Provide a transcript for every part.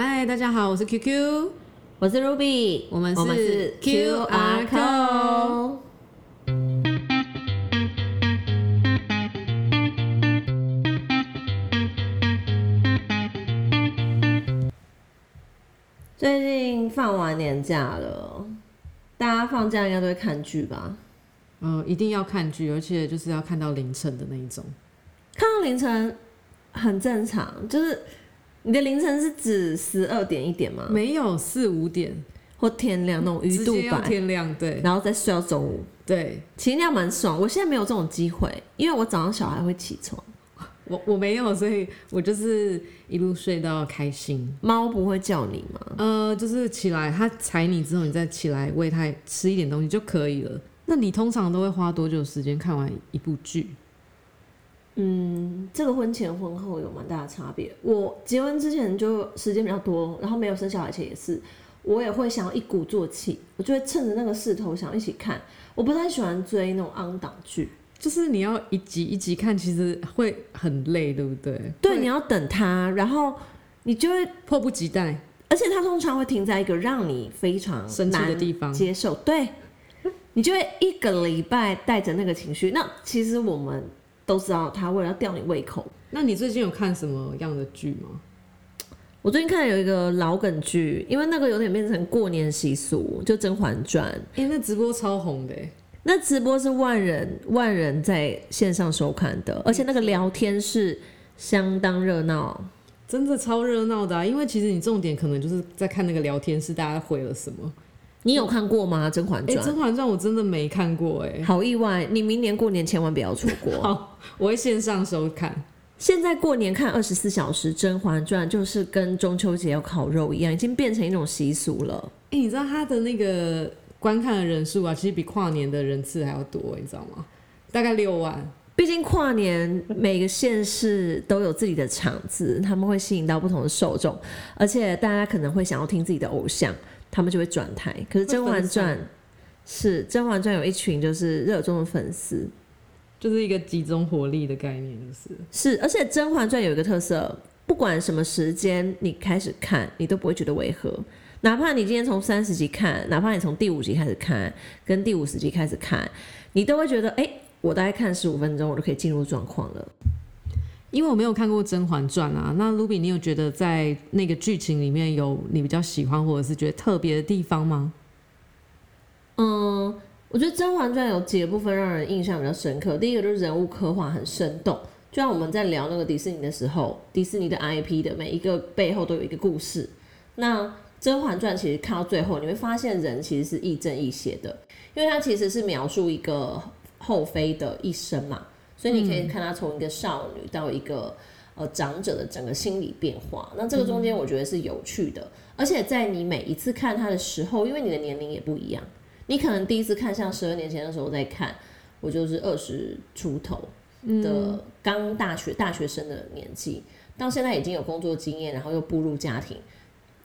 嗨，大家好，我是 QQ，我是 Ruby，我们是 QR Code。最近放完年假了，大家放假应该都会看剧吧？嗯，一定要看剧，而且就是要看到凌晨的那一种。看到凌晨很正常，就是。你的凌晨是指十二点一点吗？没有四五点或天亮那种鱼肚白，天亮对，然后再睡到中午。对，其实那样蛮爽。我现在没有这种机会，因为我早上小孩会起床。我我没有，所以我就是一路睡到开心。猫不会叫你吗？呃，就是起来它踩你之后，你再起来喂它吃一点东西就可以了。那你通常都会花多久时间看完一部剧？嗯，这个婚前婚后有蛮大的差别。我结婚之前就时间比较多，然后没有生小孩前也是，我也会想要一鼓作气，我就会趁着那个势头想一起看。我不太喜欢追那种 on 档剧，就是你要一集一集看，其实会很累，对不对？对，你要等它，然后你就会迫不及待，而且它通常会停在一个让你非常生气的地方接受，对，你就会一个礼拜带着那个情绪。那其实我们。都知道他为了要吊你胃口。那你最近有看什么样的剧吗？我最近看了有一个老梗剧，因为那个有点变成过年习俗，就《甄嬛传》。哎，那直播超红的。那直播是万人万人在线上收看的，而且那个聊天是相当热闹，真的超热闹的啊！因为其实你重点可能就是在看那个聊天室，大家回了什么。你有看过吗？《甄嬛传》？《甄嬛传》我真的没看过哎，好意外！你明年过年千万不要错过。好，我会线上收看。现在过年看二十四小时《甄嬛传》，就是跟中秋节要烤肉一样，已经变成一种习俗了。哎，你知道它的那个观看的人数啊，其实比跨年的人次还要多，你知道吗？大概六万。毕竟跨年每个县市都有自己的场子，他们会吸引到不同的受众，而且大家可能会想要听自己的偶像。他们就会转台，可是《甄嬛传》是《甄嬛传》有一群就是热衷的粉丝，就是一个集中火力的概念，就是是。而且《甄嬛传》有一个特色，不管什么时间你开始看，你都不会觉得违和。哪怕你今天从三十集看，哪怕你从第五集开始看，跟第五十集开始看，你都会觉得，哎、欸，我大概看十五分钟，我就可以进入状况了。因为我没有看过《甄嬛传》啊，那 Ruby，你有觉得在那个剧情里面有你比较喜欢或者是觉得特别的地方吗？嗯，我觉得《甄嬛传》有几个部分让人印象比较深刻。第一个就是人物刻画很生动，就像我们在聊那个迪士尼的时候，迪士尼的 IP 的每一个背后都有一个故事。那《甄嬛传》其实看到最后，你会发现人其实是亦正亦邪的，因为它其实是描述一个后妃的一生嘛。所以你可以看他从一个少女到一个呃长者的整个心理变化，那这个中间我觉得是有趣的，而且在你每一次看他的时候，因为你的年龄也不一样，你可能第一次看像十二年前的时候在看，我就是二十出头的刚大学大学生的年纪，到现在已经有工作经验，然后又步入家庭，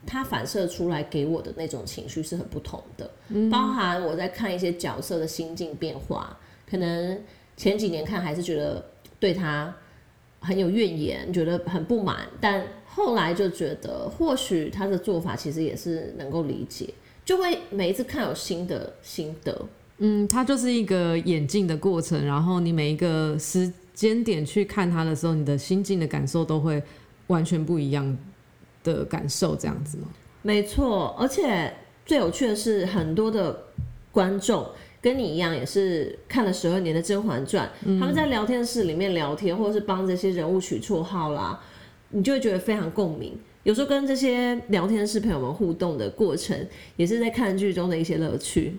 它反射出来给我的那种情绪是很不同的，包含我在看一些角色的心境变化，可能。前几年看还是觉得对他很有怨言，觉得很不满，但后来就觉得或许他的做法其实也是能够理解，就会每一次看有新的心得。嗯，它就是一个演进的过程，然后你每一个时间点去看他的时候，你的心境的感受都会完全不一样的感受，这样子吗？没错，而且最有趣的是很多的观众。跟你一样，也是看了十二年的《甄嬛传》，嗯，他们在聊天室里面聊天，或者是帮这些人物取绰号啦，你就会觉得非常共鸣。有时候跟这些聊天室朋友们互动的过程，也是在看剧中的一些乐趣。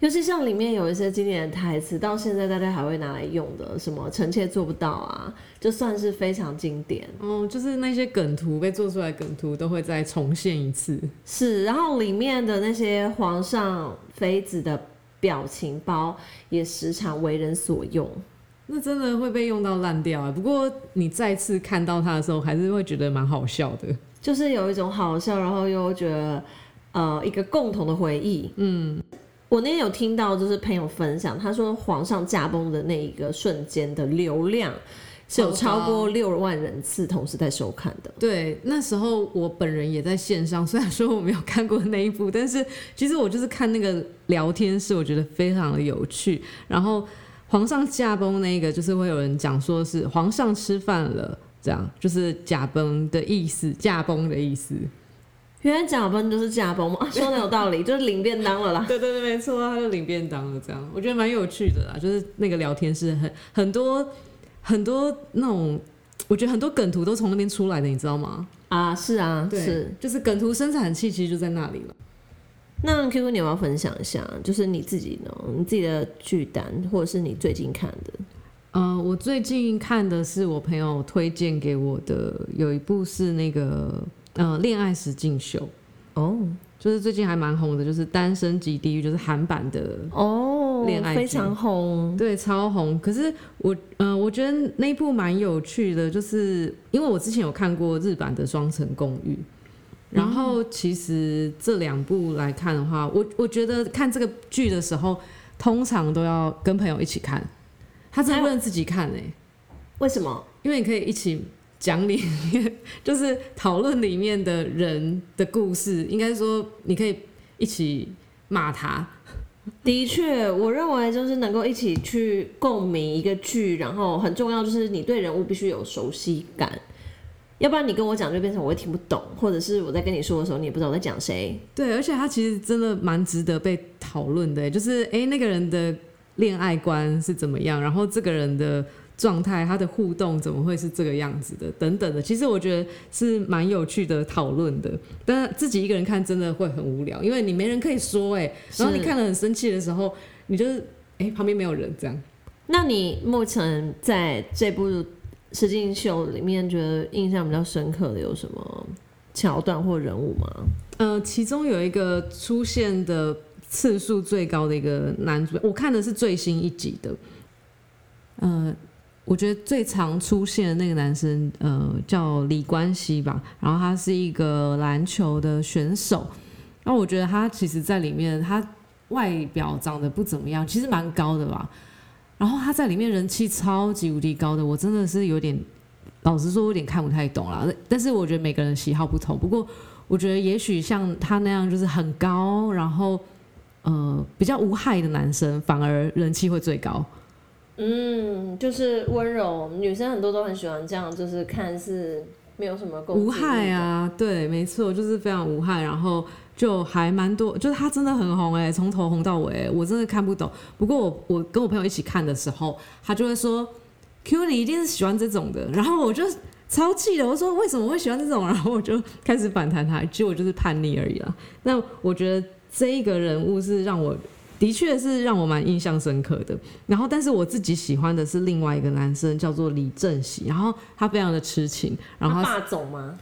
尤其像里面有一些经典的台词，到现在大家还会拿来用的，什么“臣妾做不到”啊，就算是非常经典。嗯，就是那些梗图被做出来，梗图都会再重现一次。是，然后里面的那些皇上妃子的表情包也时常为人所用，那真的会被用到烂掉啊！不过你再次看到它的时候，还是会觉得蛮好笑的，就是有一种好笑，然后又觉得呃一个共同的回忆，嗯。我那天有听到，就是朋友分享，他说皇上驾崩的那一个瞬间的流量，是有超过六万人次同时在收看的。对，那时候我本人也在线上，虽然说我没有看过那一部，但是其实我就是看那个聊天室，我觉得非常的有趣。然后皇上驾崩那个，就是会有人讲说是皇上吃饭了，这样就是驾崩的意思，驾崩的意思。原来假崩就是驾崩嘛，说的有道理，就是领便当了啦。对对对，没错，他就领便当了，这样我觉得蛮有趣的啦。就是那个聊天室很很多很多那种，我觉得很多梗图都从那边出来的，你知道吗？啊，是啊，对是，就是梗图生产器其实就在那里了。那 QQ 你要不要分享一下，就是你自己呢，你自己的剧单，或者是你最近看的？呃，我最近看的是我朋友推荐给我的，有一部是那个。呃，恋爱实境秀哦，就是最近还蛮红的，就是《单身即地狱》，就是韩版的哦，恋爱非常红，对，超红。可是我，呃，我觉得那一部蛮有趣的，就是因为我之前有看过日版的《双层公寓》，然后其实这两部来看的话，我我觉得看这个剧的时候，通常都要跟朋友一起看，他真的不能自己看哎、欸，为什么？因为你可以一起。讲里面就是讨论里面的人的故事，应该说你可以一起骂他。的确，我认为就是能够一起去共鸣一个剧，然后很重要就是你对人物必须有熟悉感，要不然你跟我讲就变成我会听不懂，或者是我在跟你说的时候你也不知道我在讲谁。对，而且他其实真的蛮值得被讨论的，就是哎那个人的恋爱观是怎么样，然后这个人的。状态，他的互动怎么会是这个样子的？等等的，其实我觉得是蛮有趣的讨论的。但自己一个人看真的会很无聊，因为你没人可以说哎，然后你看了很生气的时候，你就是哎、欸、旁边没有人这样。那你目前在这部实境秀里面，觉得印象比较深刻的有什么桥段或人物吗？呃，其中有一个出现的次数最高的一个男主，我看的是最新一集的，呃。我觉得最常出现的那个男生，呃，叫李冠希吧。然后他是一个篮球的选手。然后我觉得他其实，在里面他外表长得不怎么样，其实蛮高的吧。然后他在里面人气超级无敌高的，我真的是有点，老实说，有点看不太懂啦。但是我觉得每个人喜好不同。不过我觉得也许像他那样，就是很高，然后呃比较无害的男生，反而人气会最高。嗯，就是温柔，女生很多都很喜欢这样，就是看似没有什么无害啊，对，没错，就是非常无害，然后就还蛮多，就是他真的很红哎、从头红到尾，我真的看不懂。不过我我跟我朋友一起看的时候，他就会说，Q 你一定是喜欢这种的，然后我就超气的，我说为什么会喜欢这种，然后我就开始反弹他，其实我就是叛逆而已啦。那我觉得这一个人物是让我。的确是让我蛮印象深刻的。然后，但是我自己喜欢的是另外一个男生，叫做李正熙。然后他非常的痴情。然后霸总吗？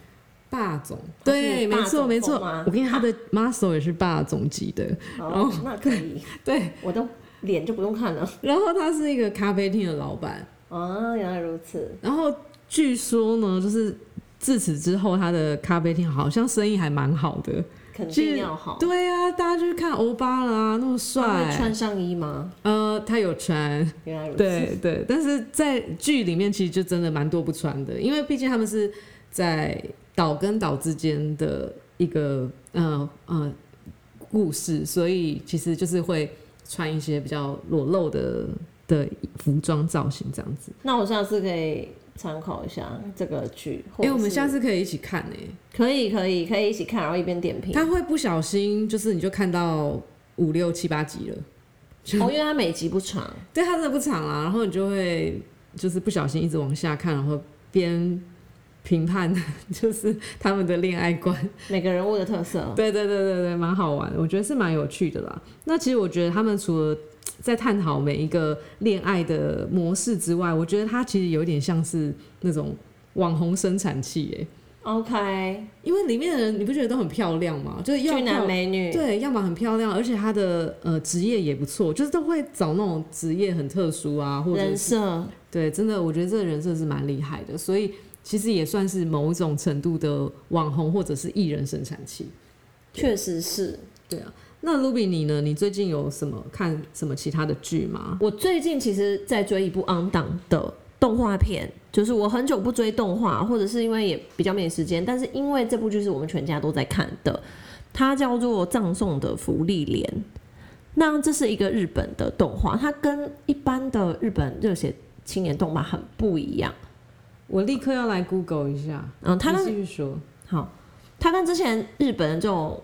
霸总，对，没错没错。我跟你他的 muscle 也是霸总级的。哦，那可以。对，我的脸就不用看了。然后他是一个咖啡厅的老板。哦，原来如此。然后据说呢，就是自此之后，他的咖啡厅好像生意还蛮好的。肯定要好，对啊，大家就去看欧巴了啊，那么帅。穿上衣吗？呃，他有穿。原来如此。对对，但是在剧里面其实就真的蛮多不穿的，因为毕竟他们是在岛跟岛之间的一个呃呃故事，所以其实就是会穿一些比较裸露的的服装造型这样子。那我下次可以。参考一下这个剧，因为、欸、我们下次可以一起看呢、欸。可以可以可以一起看，然后一边点评。他会不小心，就是你就看到五六七八集了。哦，因为他每集不长，对，他真的不长啦。然后你就会就是不小心一直往下看，然后边评判 就是他们的恋爱观，每个人物的特色。对对对对对，蛮好玩的，我觉得是蛮有趣的啦。那其实我觉得他们除了在探讨每一个恋爱的模式之外，我觉得它其实有点像是那种网红生产器哎。OK，因为里面的人你不觉得都很漂亮吗？就是要俊男美女，对，要么很漂亮，而且他的呃职业也不错，就是都会找那种职业很特殊啊，或者是人设。对，真的，我觉得这个人设是蛮厉害的，所以其实也算是某种程度的网红或者是艺人生产器。确实是，对啊。那 Ruby 你呢？你最近有什么看什么其他的剧吗？我最近其实在追一部 on 档的动画片，就是我很久不追动画，或者是因为也比较没时间，但是因为这部剧是我们全家都在看的，它叫做《葬送的福利莲》。那这是一个日本的动画，它跟一般的日本热血青年动漫很不一样。我立刻要来 Google 一下。嗯，他继续说。好，它跟之前日本的这种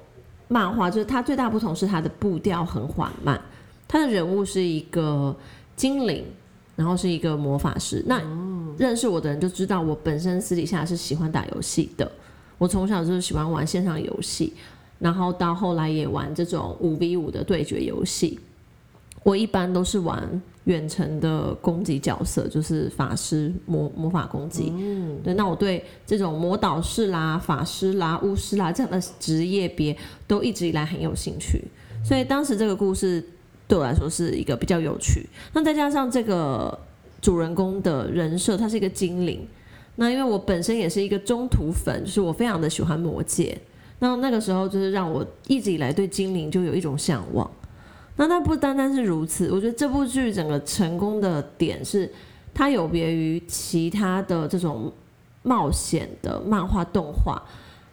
漫画，就是它最大不同是它的步调很缓慢，它的人物是一个精灵，然后是一个魔法师。那认识我的人就知道，我本身私底下是喜欢打游戏的。我从小就是喜欢玩线上游戏。然后到后来也玩这种五 v 五的对决游戏，我一般都是玩远程的攻击角色，就是法师魔魔法攻击。嗯，对，那我对这种魔导士啦、法师啦、巫师啦这样的职业别都一直以来很有兴趣，所以当时这个故事对我来说是一个比较有趣。那再加上这个主人公的人设，他是一个精灵。那因为我本身也是一个中途粉，就是我非常的喜欢魔戒。那那个时候就是让我一直以来对精灵就有一种向往。那它不单单是如此，我觉得这部剧整个成功的点是，它有别于其他的这种冒险的漫画动画，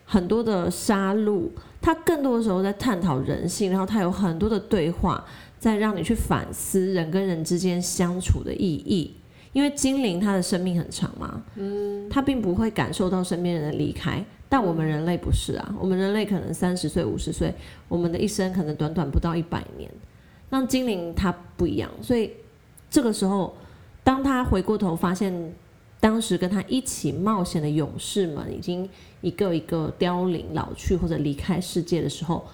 很多的杀戮，它更多的时候在探讨人性，然后它有很多的对话，在让你去反思人跟人之间相处的意义。因为精灵它的生命很长嘛，嗯，它并不会感受到身边人的离开。但我们人类不是啊，我们人类可能三十岁、五十岁，我们的一生可能短短不到一百年。那精灵它不一样，所以这个时候，当他回过头发现，当时跟他一起冒险的勇士们已经一个一个凋零、老去或者离开世界的时候，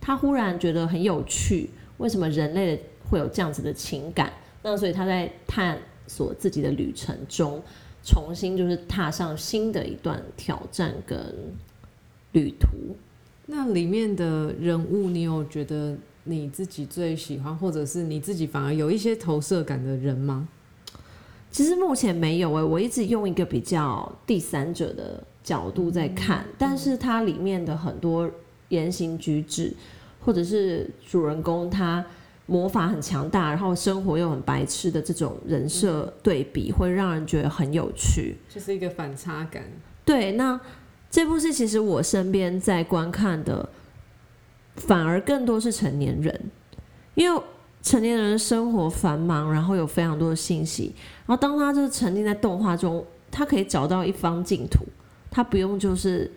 他忽然觉得很有趣，为什么人类会有这样子的情感？那所以他在探索自己的旅程中。重新就是踏上新的一段挑战跟旅途。那里面的人物，你有觉得你自己最喜欢，或者是你自己反而有一些投射感的人吗？其实目前没有诶、欸，我一直用一个比较第三者的角度在看，嗯、但是它里面的很多言行举止，或者是主人公他。魔法很强大，然后生活又很白痴的这种人设对比，会让人觉得很有趣，就是一个反差感。对，那这部戏其实我身边在观看的，反而更多是成年人，因为成年人生活繁忙，然后有非常多的信息，然后当他就是沉浸在动画中，他可以找到一方净土，他不用就是，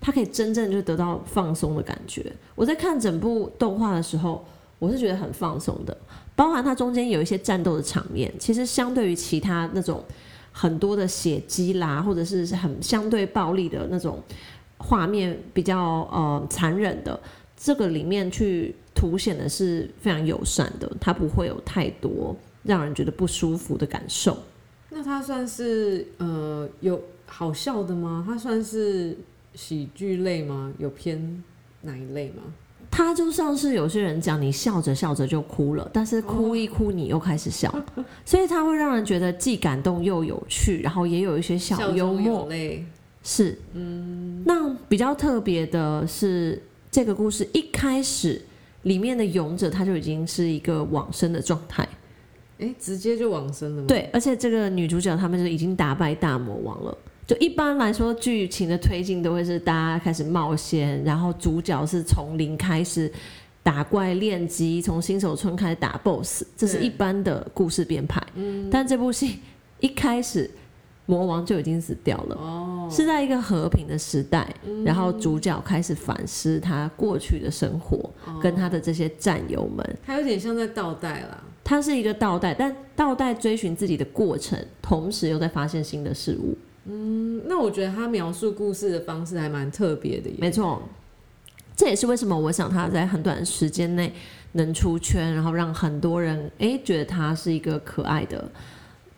他可以真正就得到放松的感觉。我在看整部动画的时候。我是觉得很放松的，包含它中间有一些战斗的场面，其实相对于其他那种很多的血迹啦，或者是很相对暴力的那种画面，比较呃残忍的，这个里面去凸显的是非常友善的，它不会有太多让人觉得不舒服的感受。那它算是呃有好笑的吗？它算是喜剧类吗？有偏哪一类吗？它就像是有些人讲，你笑着笑着就哭了，但是哭一哭你又开始笑，哦、所以它会让人觉得既感动又有趣，然后也有一些小幽默。是，嗯，那比较特别的是，这个故事一开始里面的勇者他就已经是一个往生的状态，哎，直接就往生了吗？对，而且这个女主角他们就已经打败大魔王了。就一般来说，剧情的推进都会是大家开始冒险，然后主角是从零开始打怪练级，从新手村开始打 BOSS，这是一般的故事编排。嗯，但这部戏一开始魔王就已经死掉了，哦，是在一个和平的时代，然后主角开始反思他过去的生活，跟他的这些战友们，他有点像在倒带啦。他是一个倒带，但倒带追寻自己的过程，同时又在发现新的事物。嗯，那我觉得他描述故事的方式还蛮特别的。没错，这也是为什么我想他在很短时间内能出圈，然后让很多人哎、欸、觉得他是一个可爱的、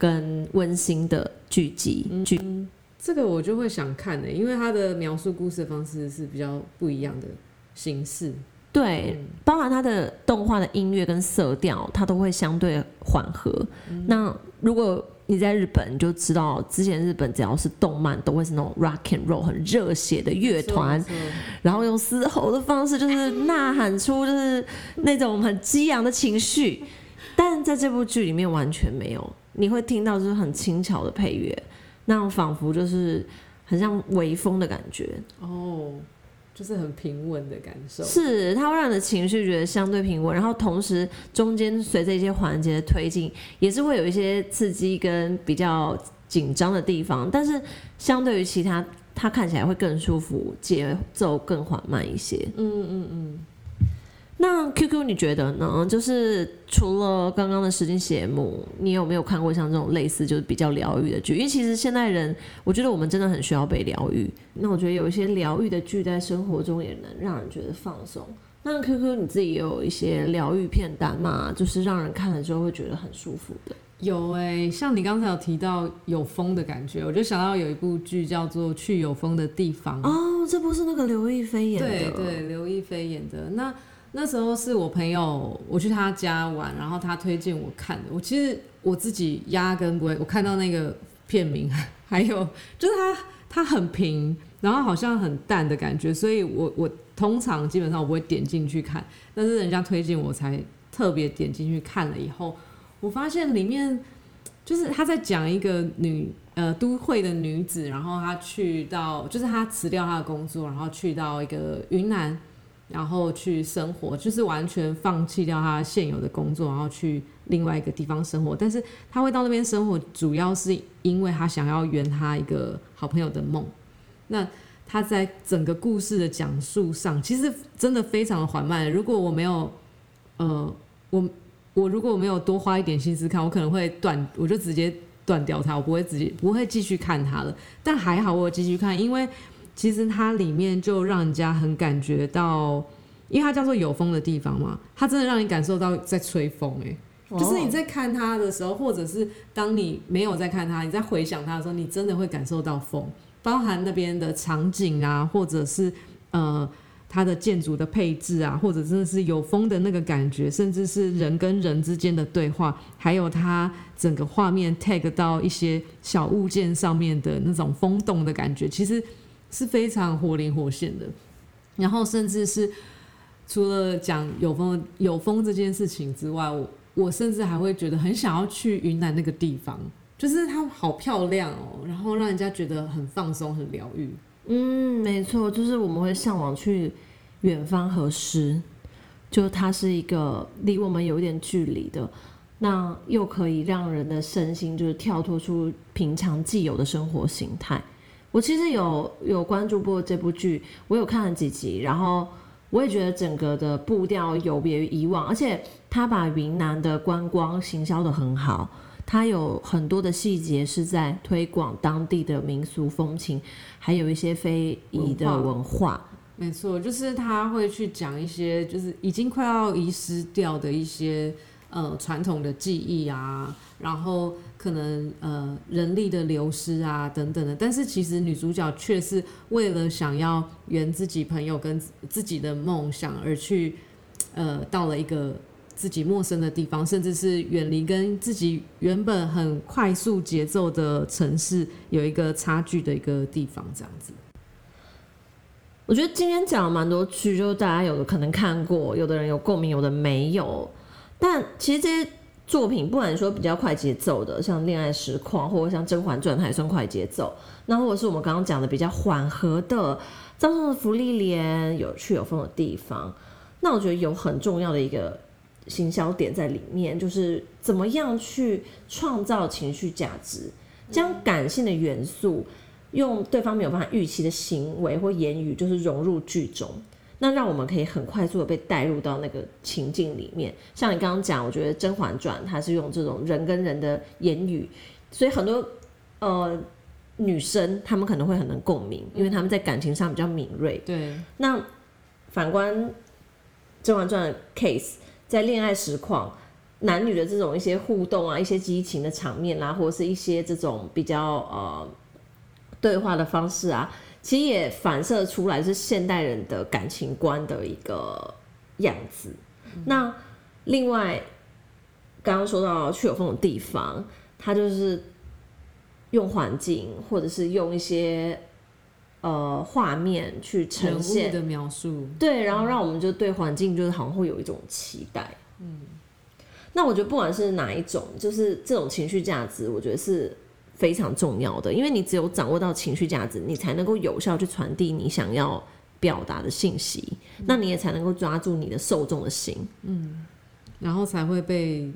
跟温馨的剧集。剧、嗯、这个我就会想看的，因为他的描述故事的方式是比较不一样的形式。对，嗯、包含他的动画的音乐跟色调，它都会相对缓和。嗯、那如果你在日本，你就知道之前日本只要是动漫，都会是那种 rock and roll 很热血的乐团，然后用嘶吼的方式，就是呐喊出就是那种很激昂的情绪。但在这部剧里面完全没有，你会听到就是很轻巧的配乐，那种仿佛就是很像微风的感觉哦，就是很平稳的感受。是，它会让你的情绪觉得相对平稳，然后同时中间随着一些环节的推进，也是会有一些刺激跟比较紧张的地方，但是相对于其他，它看起来会更舒服，节奏更缓慢一些。嗯嗯嗯。那 QQ 你觉得呢？就是除了刚刚的实境节目，你有没有看过像这种类似就是比较疗愈的剧？因为其实现代人，我觉得我们真的很需要被疗愈。那我觉得有一些疗愈的剧在生活中也能让人觉得放松。那 QQ 你自己也有一些疗愈片单嘛？就是让人看了之后会觉得很舒服的。有哎、欸，像你刚才有提到有风的感觉，我就想到有一部剧叫做《去有风的地方》。哦，这不是那个刘亦菲演的？对对，刘亦菲演的那。那时候是我朋友，我去他家玩，然后他推荐我看的。我其实我自己压根不会，我看到那个片名，还有 就是他他很平，然后好像很淡的感觉，所以我我通常基本上我不会点进去看。但是人家推荐我才特别点进去看了以后，我发现里面就是他在讲一个女呃都会的女子，然后她去到就是她辞掉她的工作，然后去到一个云南。然后去生活，就是完全放弃掉他现有的工作，然后去另外一个地方生活。但是他会到那边生活，主要是因为他想要圆他一个好朋友的梦。那他在整个故事的讲述上，其实真的非常的缓慢。如果我没有，呃，我我如果我没有多花一点心思看，我可能会断，我就直接断掉它，我不会直接不会继续看它了。但还好我继续看，因为。其实它里面就让人家很感觉到，因为它叫做有风的地方嘛，它真的让你感受到在吹风哎、欸，就是你在看它的时候，或者是当你没有在看它，你在回想它的时候，你真的会感受到风，包含那边的场景啊，或者是呃它的建筑的配置啊，或者真的是有风的那个感觉，甚至是人跟人之间的对话，还有它整个画面 tag 到一些小物件上面的那种风动的感觉，其实。是非常活灵活现的，然后甚至是除了讲有风有风这件事情之外，我我甚至还会觉得很想要去云南那个地方，就是它好漂亮哦，然后让人家觉得很放松、很疗愈。嗯，没错，就是我们会向往去远方和诗，就它是一个离我们有一点距离的，那又可以让人的身心就是跳脱出平常既有的生活形态。我其实有有关注过这部剧，我有看了几集，然后我也觉得整个的步调有别于以往，而且他把云南的观光行销的很好，他有很多的细节是在推广当地的民俗风情，还有一些非遗的文化。没错，就是他会去讲一些就是已经快要遗失掉的一些呃传统的技艺啊，然后。可能呃人力的流失啊等等的，但是其实女主角却是为了想要圆自己朋友跟自己的梦想而去，呃到了一个自己陌生的地方，甚至是远离跟自己原本很快速节奏的城市有一个差距的一个地方，这样子。我觉得今天讲了蛮多剧，就大家有的可能看过，有的人有共鸣，有的没有，但其实这些。作品不管说比较快节奏的，像《恋爱实况》或者像《甄嬛传》，还算快节奏。那或者是我们刚刚讲的比较缓和的，葬送的芙莉莲，有趣有风的地方。那我觉得有很重要的一个行销点在里面，就是怎么样去创造情绪价值，将感性的元素用对方没有办法预期的行为或言语，就是融入剧中。那让我们可以很快速的被带入到那个情境里面，像你刚刚讲，我觉得《甄嬛传》它是用这种人跟人的言语，所以很多呃女生她们可能会很能共鸣，因为她们在感情上比较敏锐。对。那反观《甄嬛传》的 case，在恋爱实况，男女的这种一些互动啊，一些激情的场面啦、啊，或者是一些这种比较呃对话的方式啊。其实也反射出来是现代人的感情观的一个样子。嗯、那另外，刚刚说到去有风的地方，它就是用环境或者是用一些呃画面去呈现的描述，对，然后让我们就对环境就是好像会有一种期待。嗯，那我觉得不管是哪一种，就是这种情绪价值，我觉得是非常重要的，因为你只有掌握到情绪价值，你才能够有效去传递你想要表达的信息，嗯、那你也才能够抓住你的受众的心，嗯，然后才会被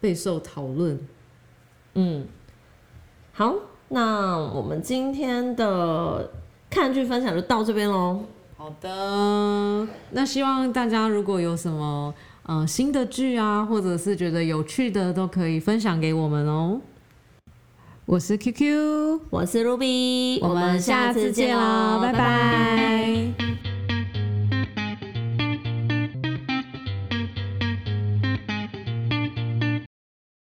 备受讨论，嗯，好，那我们今天的看剧分享就到这边喽。好的，那希望大家如果有什么呃新的剧啊，或者是觉得有趣的，都可以分享给我们哦。我是 qq 我是 ruby 我们下次见喽拜拜。